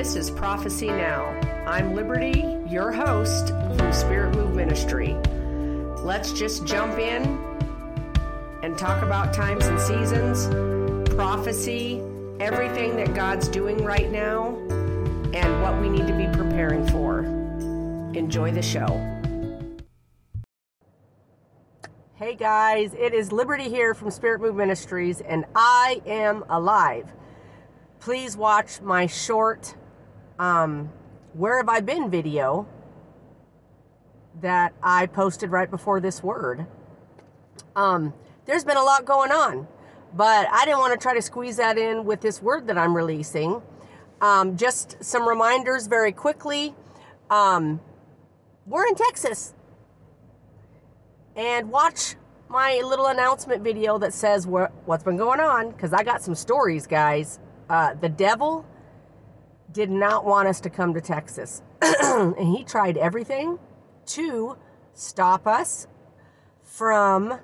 This is Prophecy Now. I'm Liberty, your host from Spirit Move Ministry. Let's just jump in and talk about times and seasons, prophecy, everything that God's doing right now, and what we need to be preparing for. Enjoy the show. Hey guys, it is Liberty here from Spirit Move Ministries, and I am alive. Please watch my short um, Where Have I Been video that I posted right before this word. Um, there's been a lot going on, but I didn't want to try to squeeze that in with this word that I'm releasing. Um, just some reminders very quickly. Um, we're in Texas. And watch my little announcement video that says what, what's been going on, because I got some stories, guys. Uh, the devil did not want us to come to Texas. and he tried everything to stop us from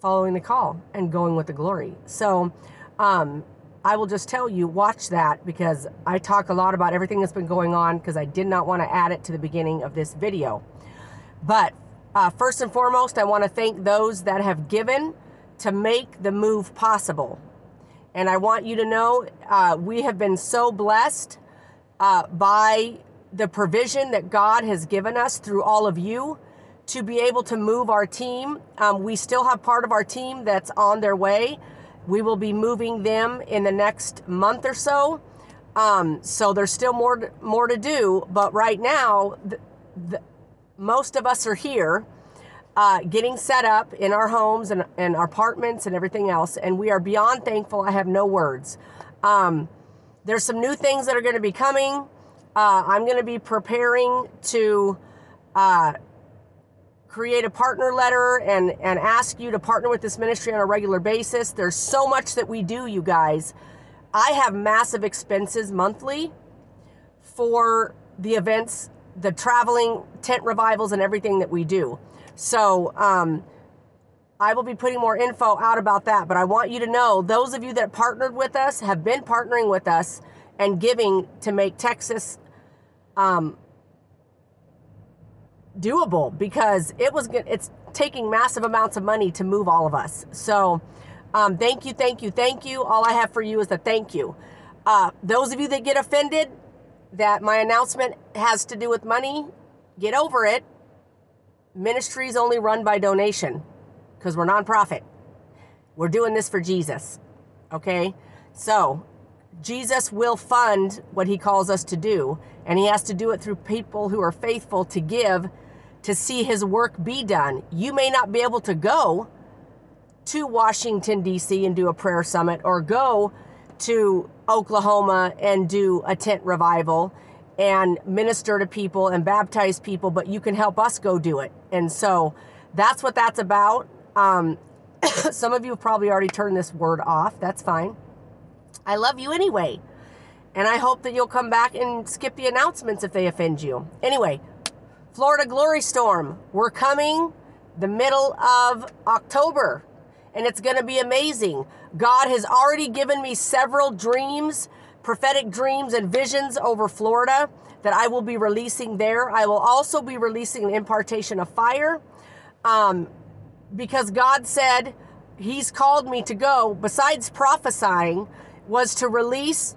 following the call and going with the glory. So, um, I will just tell you, watch that because I talk a lot about everything that's been going on because I did not want to add it to the beginning of this video. But uh, first and foremost, I want to thank those that have given to make the move possible. And I want you to know uh, we have been so blessed uh, by the provision that God has given us through all of you to be able to move our team. Um, we still have part of our team that's on their way. We will be moving them in the next month or so. Um, so there's still more to, more to do, but right now, the, the, most of us are here uh, getting set up in our homes and, and our apartments and everything else. And we are beyond thankful. I have no words. Um, there's some new things that are going to be coming. Uh, I'm going to be preparing to uh, create a partner letter and, and ask you to partner with this ministry on a regular basis. There's so much that we do, you guys. I have massive expenses monthly for the events, the traveling, tent revivals, and everything that we do. So um, I will be putting more info out about that. But I want you to know those of you that partnered with us have been partnering with us and giving to make Texas um, doable because it was it's taking massive amounts of money to move all of us. So um, thank you, thank you, thank you. All I have for you is a thank you. Uh, those of you that get offended that my announcement has to do with money, get over it ministries only run by donation because we're nonprofit. We're doing this for Jesus. Okay? So, Jesus will fund what he calls us to do, and he has to do it through people who are faithful to give to see his work be done. You may not be able to go to Washington, D.C. and do a prayer summit or go to Oklahoma and do a tent revival and minister to people and baptize people, but you can help us go do it. And so that's what that's about. Um, some of you have probably already turned this word off. That's fine. I love you anyway. And I hope that you'll come back and skip the announcements if they offend you. Anyway, Florida Glory Storm. We're coming the middle of October, and it's going to be amazing. God has already given me several dreams prophetic dreams and visions over Florida that I will be releasing there. I will also be releasing an impartation of fire um, because God said He's called me to go, besides prophesying, was to release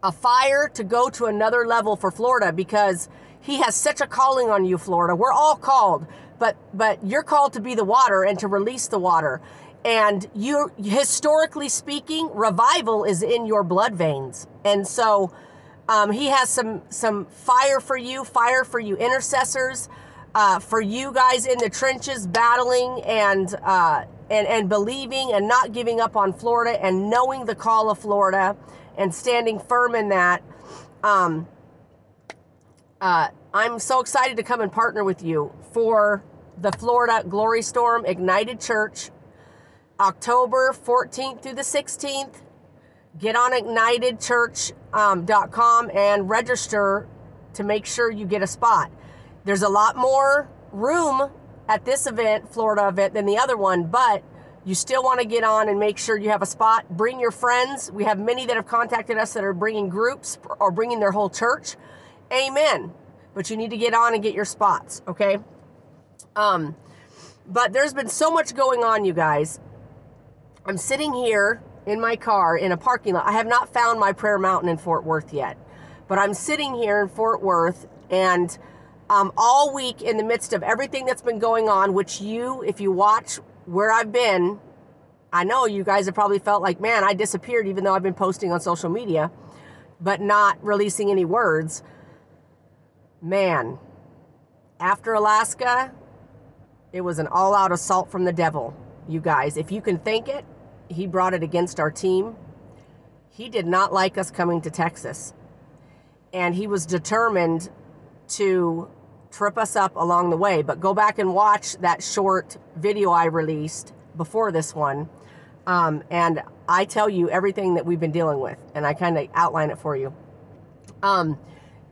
a fire to go to another level for Florida because He has such a calling on you, Florida. We're all called, but but you're called to be the water and to release the water and you historically speaking revival is in your blood veins. And so um, he has some some fire for you fire for you intercessors uh, for you guys in the trenches battling and uh, and and believing and not giving up on Florida and knowing the call of Florida and standing firm in that. Um, uh, I'm so excited to come and partner with you for the Florida Glory Storm Ignited Church October 14th through the 16th. Get on ignitedchurch.com um, and register to make sure you get a spot. There's a lot more room at this event, Florida event, than the other one, but you still want to get on and make sure you have a spot. Bring your friends. We have many that have contacted us that are bringing groups or bringing their whole church. Amen. But you need to get on and get your spots, okay? Um, but there's been so much going on, you guys. I'm sitting here in my car in a parking lot. I have not found my prayer mountain in Fort Worth yet, but I'm sitting here in Fort Worth and um, all week in the midst of everything that's been going on, which you, if you watch where I've been, I know you guys have probably felt like, man, I disappeared even though I've been posting on social media, but not releasing any words. Man, after Alaska, it was an all out assault from the devil, you guys. If you can think it, he brought it against our team. He did not like us coming to Texas. And he was determined to trip us up along the way. But go back and watch that short video I released before this one. Um, and I tell you everything that we've been dealing with, and I kind of outline it for you. Um,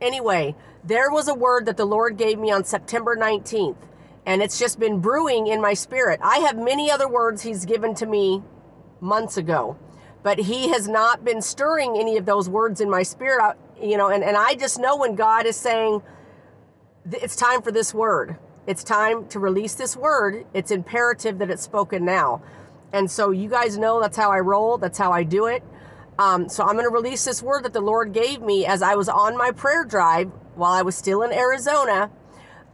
anyway, there was a word that the Lord gave me on September 19th, and it's just been brewing in my spirit. I have many other words He's given to me months ago. But he has not been stirring any of those words in my spirit, you know, and, and I just know when God is saying, it's time for this word. It's time to release this word. It's imperative that it's spoken now. And so you guys know that's how I roll, that's how I do it. Um, so I'm going to release this word that the Lord gave me as I was on my prayer drive while I was still in Arizona,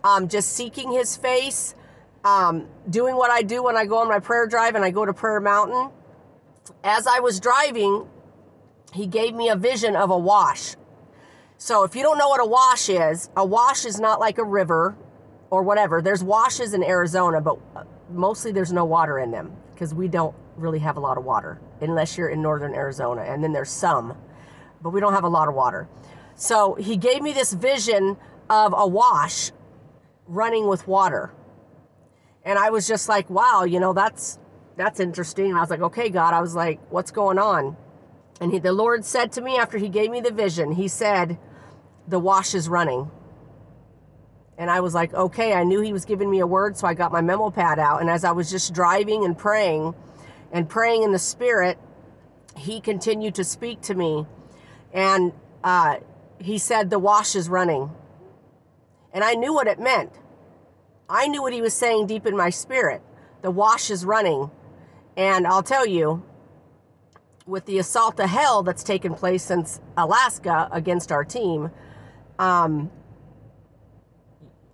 um, just seeking his face, um, doing what I do when I go on my prayer drive and I go to Prayer Mountain as I was driving, he gave me a vision of a wash. So if you don't know what a wash is, a wash is not like a river or whatever. There's washes in Arizona, but mostly there's no water in them because we don't really have a lot of water unless you're in northern Arizona. And then there's some, but we don't have a lot of water. So he gave me this vision of a wash running with water. And I was just like, wow, you know, that's that's interesting. And I was like, okay, God, I was like, what's going on? And he, the Lord said to me after he gave me the vision, he said, the wash is running. And I was like, okay, I knew he was giving me a word, so I got my memo pad out. And as I was just driving and praying and praying in the spirit, he continued to speak to me. And uh, he said, the wash is running. And I knew what it meant. I knew what he was saying deep in my spirit. The wash is running. And I'll tell you, with the assault to hell that's taken place since Alaska against our team, um,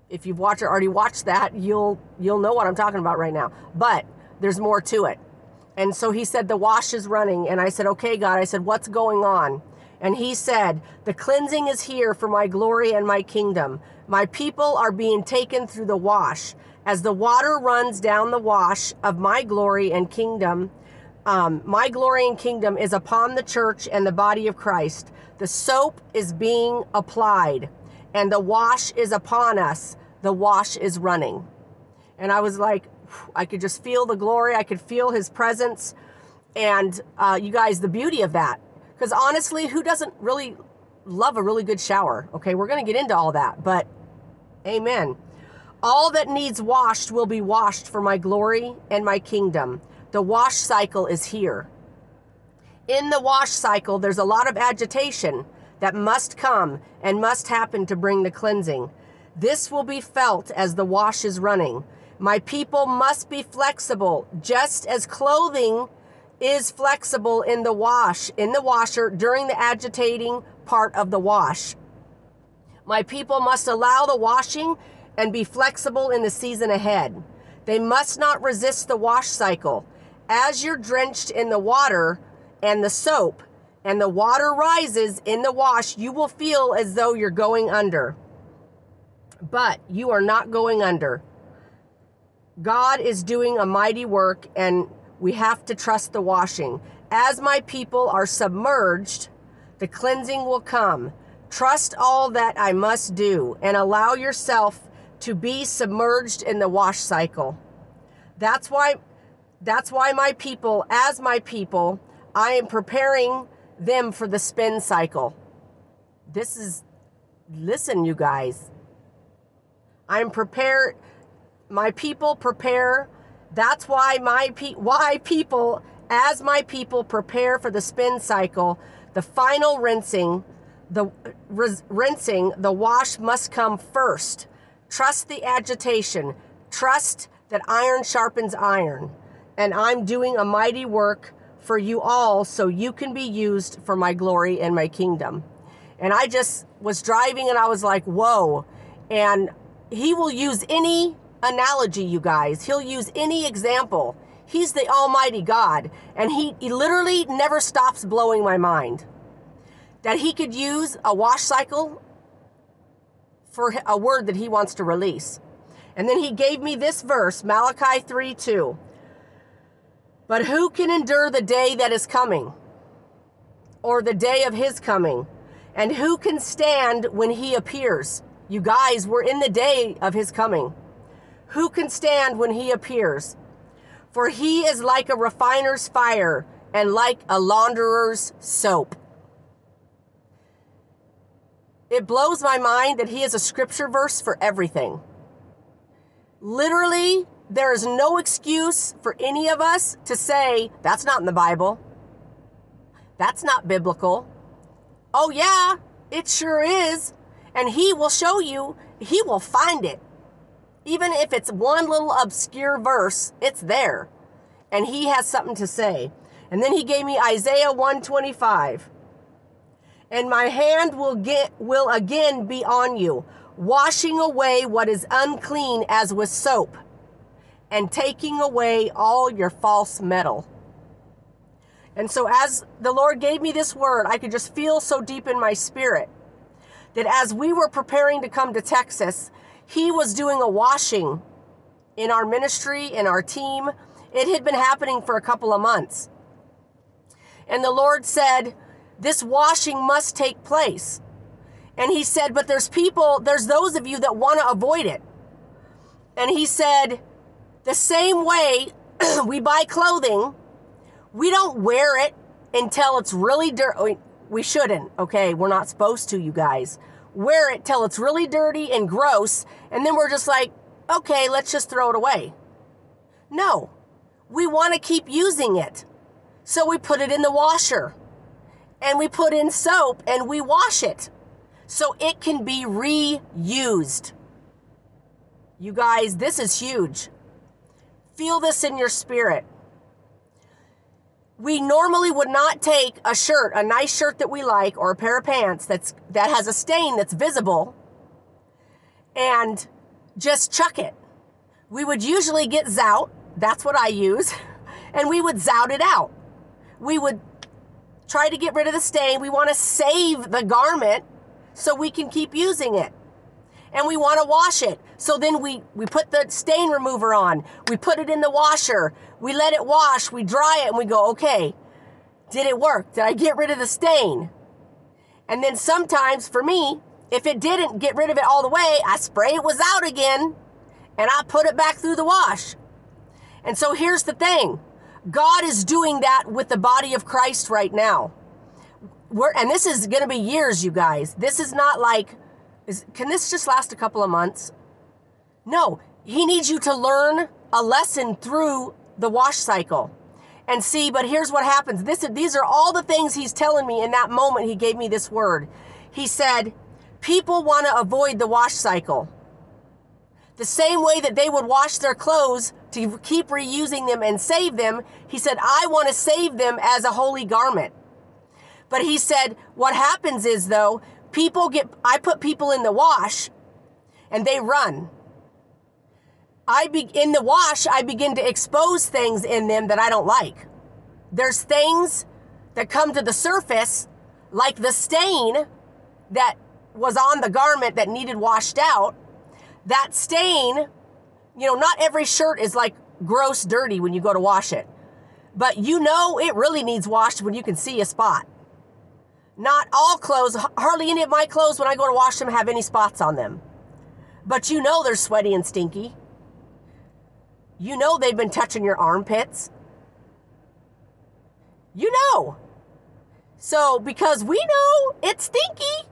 if you've watched or already watched that, you'll you'll know what I'm talking about right now. But there's more to it. And so he said the wash is running, and I said, "Okay, God." I said, "What's going on?" And he said, "The cleansing is here for my glory and my kingdom. My people are being taken through the wash." As the water runs down the wash of my glory and kingdom, um, my glory and kingdom is upon the church and the body of Christ. The soap is being applied, and the wash is upon us. The wash is running. And I was like, I could just feel the glory. I could feel his presence. And uh, you guys, the beauty of that. Because honestly, who doesn't really love a really good shower? Okay, we're going to get into all that. But amen. All that needs washed will be washed for my glory and my kingdom. The wash cycle is here. In the wash cycle, there's a lot of agitation that must come and must happen to bring the cleansing. This will be felt as the wash is running. My people must be flexible, just as clothing is flexible in the wash, in the washer during the agitating part of the wash. My people must allow the washing and be flexible in the season ahead. They must not resist the wash cycle. As you're drenched in the water and the soap, and the water rises in the wash, you will feel as though you're going under. But you are not going under. God is doing a mighty work, and we have to trust the washing. As my people are submerged, the cleansing will come. Trust all that I must do and allow yourself to be submerged in the wash cycle. That's why that's why my people, as my people, I am preparing them for the spin cycle. This is listen you guys. I'm prepared my people prepare That's why my pe- why people as my people prepare for the spin cycle, the final rinsing, the rinse, rinsing, the wash must come first. Trust the agitation. Trust that iron sharpens iron. And I'm doing a mighty work for you all so you can be used for my glory and my kingdom. And I just was driving and I was like, whoa. And he will use any analogy, you guys. He'll use any example. He's the Almighty God. And he, he literally never stops blowing my mind. That he could use a wash cycle for a word that he wants to release. And then he gave me this verse, Malachi 3 2. But who can endure the day that is coming? Or the day of his coming? And who can stand when he appears? You guys, we're in the day of his coming. Who can stand when he appears? For he is like a refiner's fire and like a launderer's soap. It blows my mind that he is a scripture verse for everything. Literally, there is no excuse for any of us to say, that's not in the Bible. That's not biblical. Oh, yeah, it sure is. And he will show you, he will find it. Even if it's one little obscure verse, it's there. And he has something to say. And then he gave me Isaiah 125. And my hand will get will again be on you, washing away what is unclean as with soap, and taking away all your false metal. And so, as the Lord gave me this word, I could just feel so deep in my spirit that as we were preparing to come to Texas, He was doing a washing in our ministry, in our team. It had been happening for a couple of months. And the Lord said, This washing must take place. And He said, But there's people, there's those of you that want to avoid it. And He said, The same way we buy clothing, we don't wear it until it's really dirty. We shouldn't, okay? We're not supposed to, you guys. Wear it till it's really dirty and gross, and then we're just like, okay, let's just throw it away. No, we want to keep using it. So we put it in the washer and we put in soap and we wash it so it can be reused. You guys, this is huge. Feel this in your spirit. We normally would not take a shirt, a nice shirt that we like, or a pair of pants that's that has a stain that's visible, and just chuck it. We would usually get zout, that's what I use, and we would zout it out. We would try to get rid of the stain. We want to save the garment so we can keep using it. And we want to wash it. So then we, we put the stain remover on. We put it in the washer. We let it wash. We dry it and we go, okay, did it work? Did I get rid of the stain? And then sometimes for me, if it didn't get rid of it all the way, I spray it was out again and I put it back through the wash. And so here's the thing God is doing that with the body of Christ right now. We're, and this is going to be years, you guys. This is not like, is, can this just last a couple of months? No, He needs you to learn a lesson through the wash cycle and see. But here's what happens. This, these are all the things He's telling me in that moment. He gave me this word. He said, People want to avoid the wash cycle. The same way that they would wash their clothes to keep reusing them and save them, he said, I want to save them as a holy garment. But he said, what happens is though, people get, I put people in the wash and they run. I be, in the wash, I begin to expose things in them that I don't like. There's things that come to the surface, like the stain that was on the garment that needed washed out. That stain, you know, not every shirt is like gross dirty when you go to wash it. But you know it really needs washed when you can see a spot. Not all clothes, hardly any of my clothes when I go to wash them have any spots on them. But you know they're sweaty and stinky. You know they've been touching your armpits. You know. So, because we know it's stinky,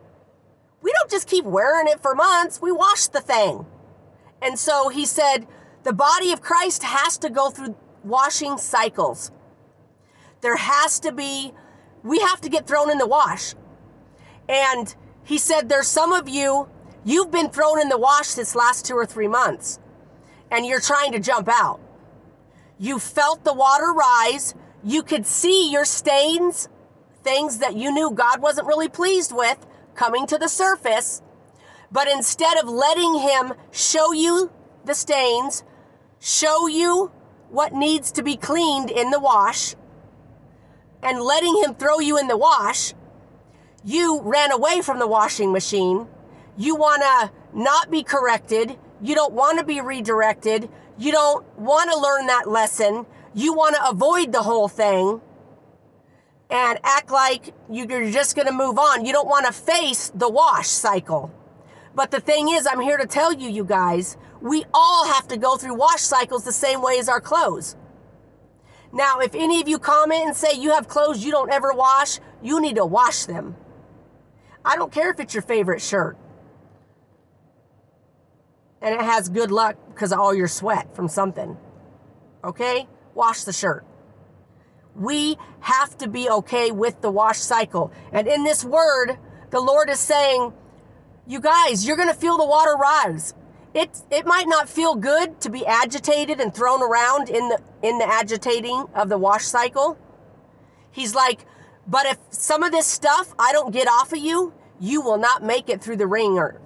we don't just keep wearing it for months, we wash the thing. And so he said, the body of Christ has to go through washing cycles. There has to be, we have to get thrown in the wash. And he said, There's some of you, you've been thrown in the wash this last two or three months, and you're trying to jump out. You felt the water rise. You could see your stains, things that you knew God wasn't really pleased with, coming to the surface. But instead of letting Him show you the stains, show you what needs to be cleaned in the wash, and letting Him throw you in the wash, you ran away from the washing machine. You want to not be corrected. You don't want to be redirected. You don't want to learn that lesson. You want to avoid the whole thing and act like you're just going to move on. You don't want to face the wash cycle. But the thing is, I'm here to tell you, you guys, we all have to go through wash cycles the same way as our clothes. Now, if any of you comment and say you have clothes you don't ever wash, you need to wash them. I don't care if it's your favorite shirt and it has good luck because of all your sweat from something. Okay? Wash the shirt. We have to be okay with the wash cycle. And in this word, the Lord is saying, you guys, you're going to feel the water rise. It, it might not feel good to be agitated and thrown around in the, in the agitating of the wash cycle. He's like, but if some of this stuff I don't get off of you, you will not make it through the wringer.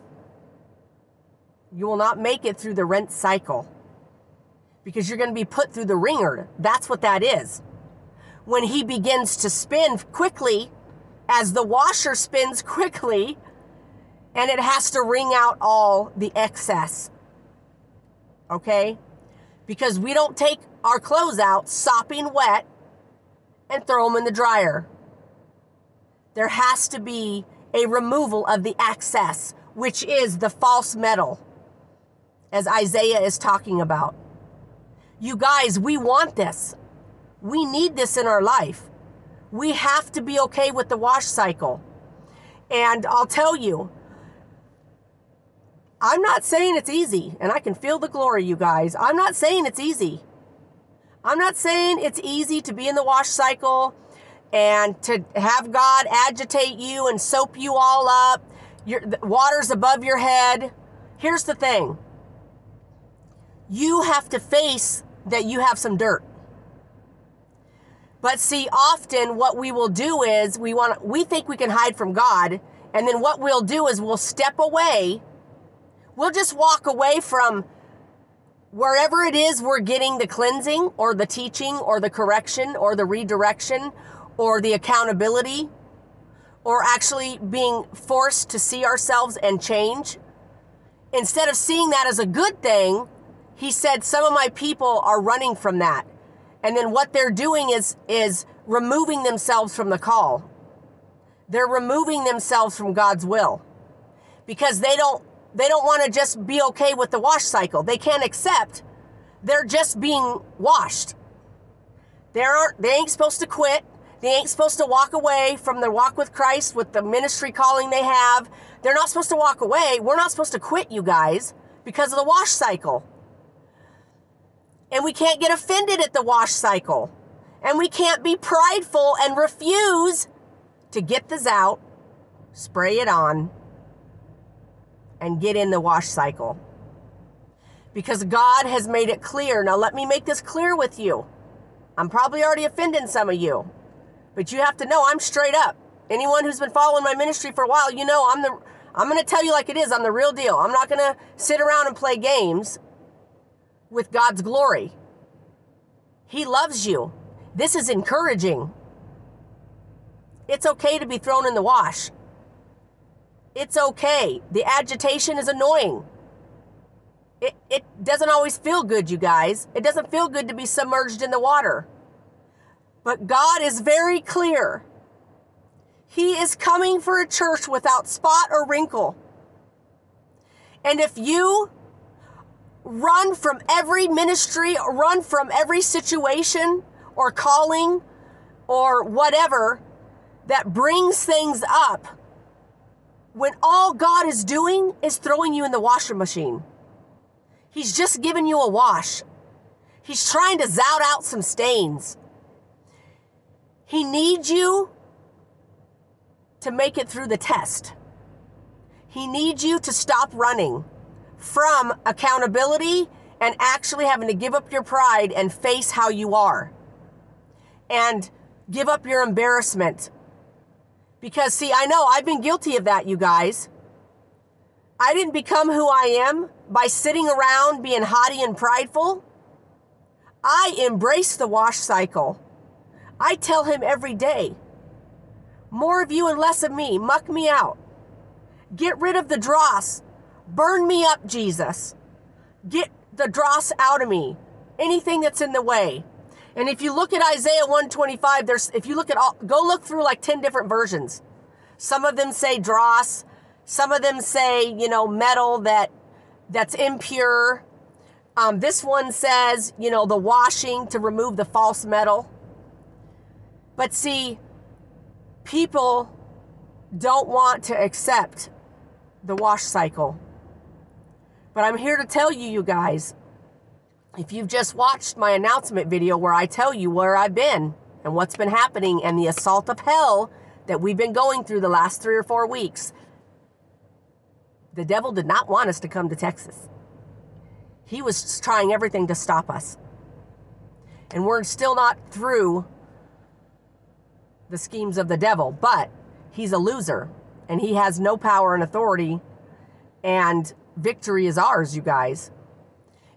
You will not make it through the rent cycle because you're going to be put through the wringer. That's what that is. When he begins to spin quickly, as the washer spins quickly, and it has to wring out all the excess. Okay? Because we don't take our clothes out sopping wet and throw them in the dryer. There has to be a removal of the excess, which is the false metal, as Isaiah is talking about. You guys, we want this. We need this in our life. We have to be okay with the wash cycle. And I'll tell you, I'm not saying it's easy, and I can feel the glory, you guys. I'm not saying it's easy. I'm not saying it's easy to be in the wash cycle and to have God agitate you and soap you all up. Your water's above your head. Here's the thing. You have to face that you have some dirt. But see, often what we will do is we want we think we can hide from God, and then what we'll do is we'll step away. We'll just walk away from wherever it is we're getting the cleansing or the teaching or the correction or the redirection or the accountability or actually being forced to see ourselves and change. Instead of seeing that as a good thing, he said some of my people are running from that. And then what they're doing is is removing themselves from the call. They're removing themselves from God's will. Because they don't they don't want to just be okay with the wash cycle. They can't accept they're just being washed. They aren't they ain't supposed to quit. They ain't supposed to walk away from their walk with Christ with the ministry calling they have. They're not supposed to walk away. We're not supposed to quit, you guys, because of the wash cycle. And we can't get offended at the wash cycle. And we can't be prideful and refuse to get this out, spray it on, and get in the wash cycle. Because God has made it clear. Now, let me make this clear with you. I'm probably already offending some of you. But you have to know I'm straight up. Anyone who's been following my ministry for a while, you know I'm the I'm going to tell you like it is. I'm the real deal. I'm not going to sit around and play games with God's glory. He loves you. This is encouraging. It's okay to be thrown in the wash. It's okay. The agitation is annoying. It, it doesn't always feel good, you guys. It doesn't feel good to be submerged in the water. But God is very clear. He is coming for a church without spot or wrinkle. And if you run from every ministry, run from every situation or calling or whatever that brings things up, when all God is doing is throwing you in the washer machine. He's just giving you a wash. He's trying to zout out some stains. He needs you to make it through the test. He needs you to stop running from accountability and actually having to give up your pride and face how you are. And give up your embarrassment. Because, see, I know I've been guilty of that, you guys. I didn't become who I am by sitting around being haughty and prideful. I embrace the wash cycle. I tell him every day more of you and less of me. Muck me out. Get rid of the dross. Burn me up, Jesus. Get the dross out of me. Anything that's in the way. And if you look at Isaiah 125, there's if you look at all go look through like 10 different versions. Some of them say dross, some of them say, you know, metal that that's impure. Um, this one says, you know, the washing to remove the false metal. But see, people don't want to accept the wash cycle. But I'm here to tell you, you guys, if you've just watched my announcement video where I tell you where I've been and what's been happening and the assault of hell that we've been going through the last three or four weeks, the devil did not want us to come to Texas. He was trying everything to stop us. And we're still not through the schemes of the devil, but he's a loser and he has no power and authority, and victory is ours, you guys.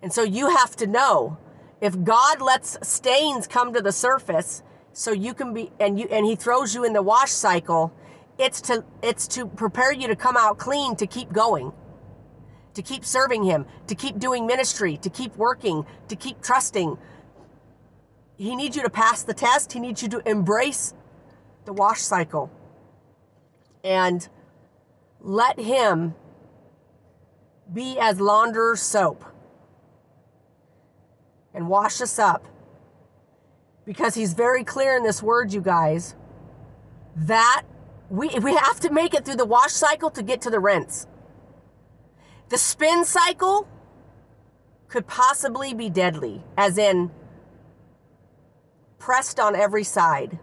And so you have to know if God lets stains come to the surface so you can be and you and he throws you in the wash cycle, it's to it's to prepare you to come out clean to keep going. To keep serving him, to keep doing ministry, to keep working, to keep trusting. He needs you to pass the test. He needs you to embrace the wash cycle and let him be as launderer's soap and wash us up. Because he's very clear in this word, you guys, that we, we have to make it through the wash cycle to get to the rinse. The spin cycle could possibly be deadly, as in pressed on every side,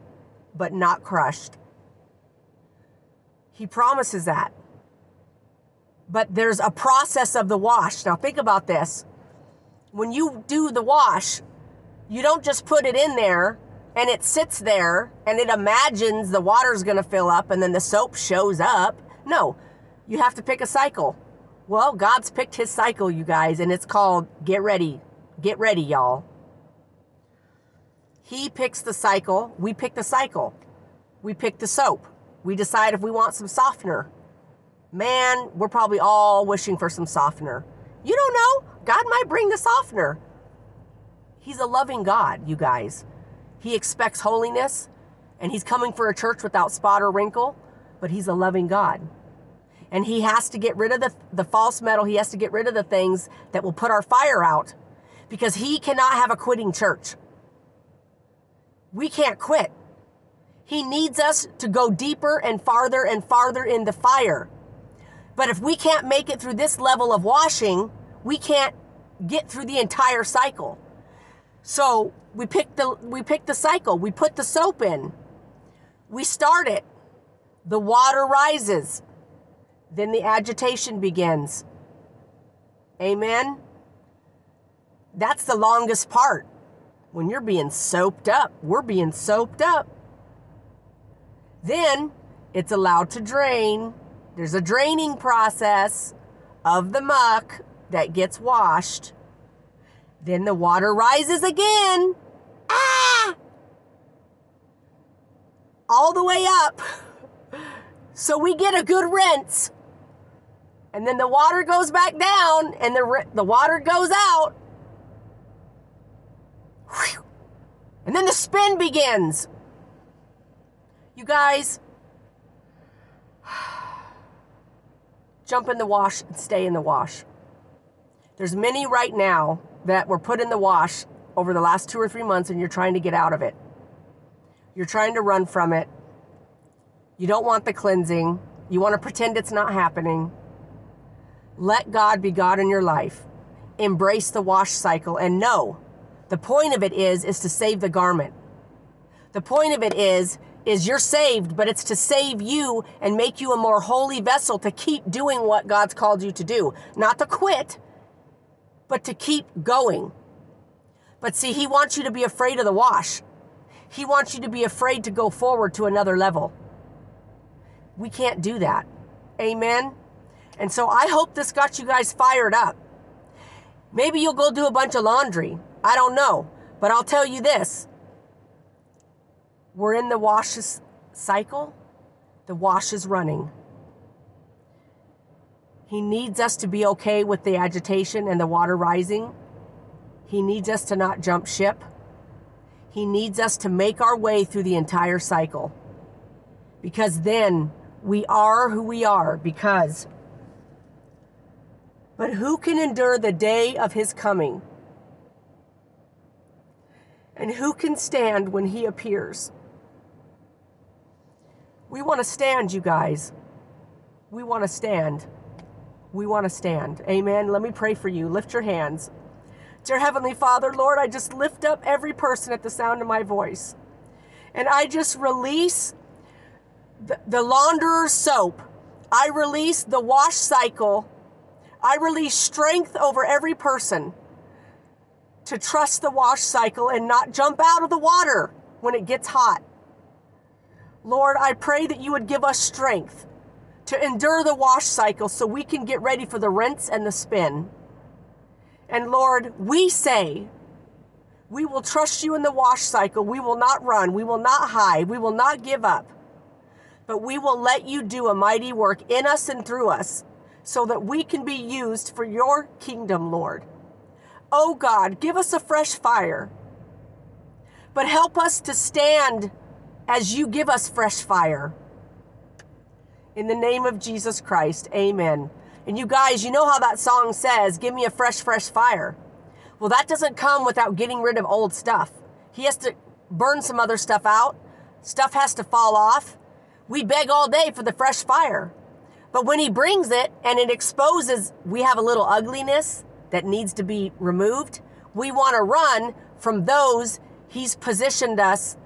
but not crushed. He promises that. But there's a process of the wash. Now, think about this when you do the wash, you don't just put it in there and it sits there and it imagines the water's going to fill up and then the soap shows up. No, you have to pick a cycle. Well, God's picked his cycle, you guys, and it's called get ready. Get ready, y'all. He picks the cycle. We pick the cycle. We pick the soap. We decide if we want some softener. Man, we're probably all wishing for some softener. You don't know. God might bring the softener. He's a loving God, you guys. He expects holiness, and He's coming for a church without spot or wrinkle, but He's a loving God. And He has to get rid of the, the false metal, He has to get rid of the things that will put our fire out because He cannot have a quitting church. We can't quit. He needs us to go deeper and farther and farther in the fire. But if we can't make it through this level of washing, we can't get through the entire cycle. So we pick the we pick the cycle. We put the soap in. We start it. The water rises. Then the agitation begins. Amen. That's the longest part. When you're being soaped up, we're being soaped up. Then it's allowed to drain. There's a draining process of the muck that gets washed. Then the water rises again. Ah! All the way up. So we get a good rinse. And then the water goes back down and the, the water goes out. And then the spin begins. You guys, jump in the wash and stay in the wash. There's many right now that were put in the wash over the last two or three months and you're trying to get out of it. You're trying to run from it. You don't want the cleansing. You want to pretend it's not happening. Let God be God in your life. embrace the wash cycle and know the point of it is is to save the garment. The point of it is is you're saved, but it's to save you and make you a more holy vessel to keep doing what God's called you to do. Not to quit, but to keep going. But see, he wants you to be afraid of the wash. He wants you to be afraid to go forward to another level. We can't do that. Amen. And so I hope this got you guys fired up. Maybe you'll go do a bunch of laundry. I don't know. But I'll tell you this we're in the wash cycle, the wash is running. He needs us to be okay with the agitation and the water rising. He needs us to not jump ship. He needs us to make our way through the entire cycle. Because then we are who we are. Because. But who can endure the day of his coming? And who can stand when he appears? We want to stand, you guys. We want to stand. We want to stand. Amen. Let me pray for you. Lift your hands. Dear Heavenly Father, Lord, I just lift up every person at the sound of my voice. And I just release the, the launderer's soap. I release the wash cycle. I release strength over every person to trust the wash cycle and not jump out of the water when it gets hot. Lord, I pray that you would give us strength to endure the wash cycle so we can get ready for the rinse and the spin. And Lord, we say, we will trust you in the wash cycle. We will not run. We will not hide. We will not give up. But we will let you do a mighty work in us and through us so that we can be used for your kingdom, Lord. Oh God, give us a fresh fire. But help us to stand as you give us fresh fire. In the name of Jesus Christ, amen. And you guys, you know how that song says, Give me a fresh, fresh fire. Well, that doesn't come without getting rid of old stuff. He has to burn some other stuff out, stuff has to fall off. We beg all day for the fresh fire. But when he brings it and it exposes we have a little ugliness that needs to be removed, we want to run from those he's positioned us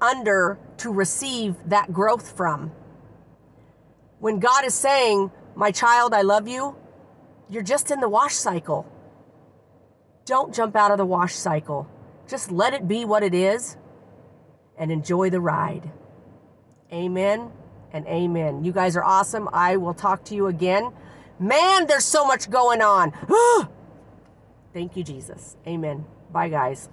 under to receive that growth from. When God is saying, My child, I love you, you're just in the wash cycle. Don't jump out of the wash cycle. Just let it be what it is and enjoy the ride. Amen and amen. You guys are awesome. I will talk to you again. Man, there's so much going on. Thank you, Jesus. Amen. Bye, guys.